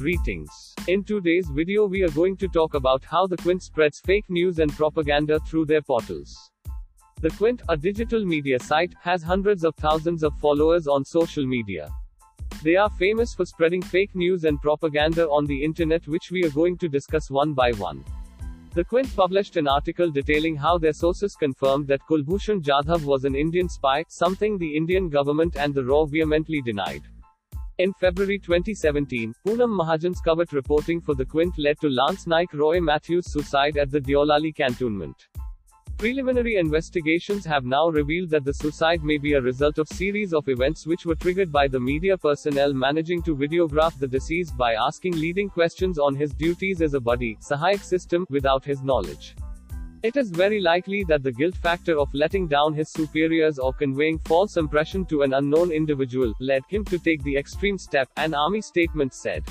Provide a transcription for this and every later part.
Greetings. In today's video, we are going to talk about how the Quint spreads fake news and propaganda through their portals. The Quint, a digital media site, has hundreds of thousands of followers on social media. They are famous for spreading fake news and propaganda on the internet, which we are going to discuss one by one. The Quint published an article detailing how their sources confirmed that Kulbhushan Jadhav was an Indian spy, something the Indian government and the RAW vehemently denied. In February 2017, Poonam Mahajan's covert reporting for the Quint led to Lance Naik Roy Matthews' suicide at the Deolali cantonment. Preliminary investigations have now revealed that the suicide may be a result of series of events which were triggered by the media personnel managing to videograph the deceased by asking leading questions on his duties as a buddy Sahayak system without his knowledge. It is very likely that the guilt factor of letting down his superiors or conveying false impression to an unknown individual led him to take the extreme step, an army statement said.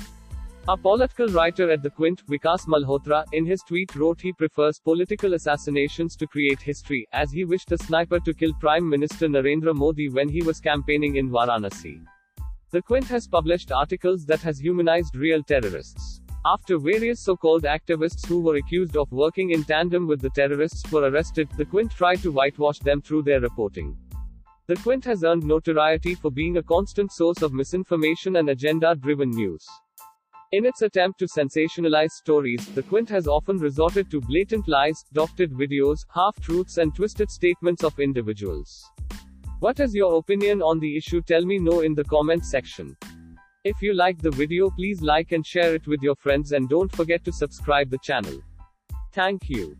A political writer at the Quint, Vikas Malhotra, in his tweet wrote he prefers political assassinations to create history, as he wished a sniper to kill Prime Minister Narendra Modi when he was campaigning in Varanasi. The Quint has published articles that has humanized real terrorists. After various so-called activists who were accused of working in tandem with the terrorists were arrested, the Quint tried to whitewash them through their reporting. The Quint has earned notoriety for being a constant source of misinformation and agenda-driven news. In its attempt to sensationalize stories, the Quint has often resorted to blatant lies, doctored videos, half-truths and twisted statements of individuals. What is your opinion on the issue tell me know in the comment section. If you like the video please like and share it with your friends and don't forget to subscribe the channel. Thank you.